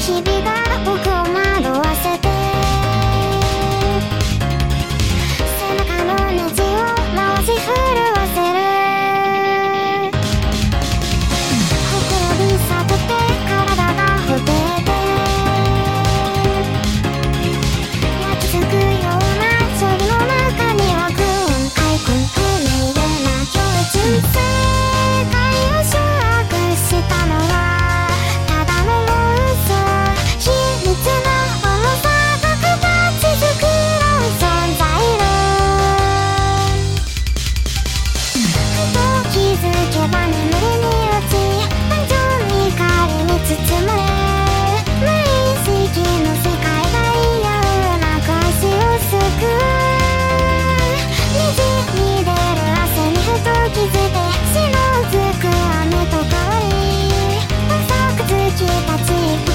是你的。You.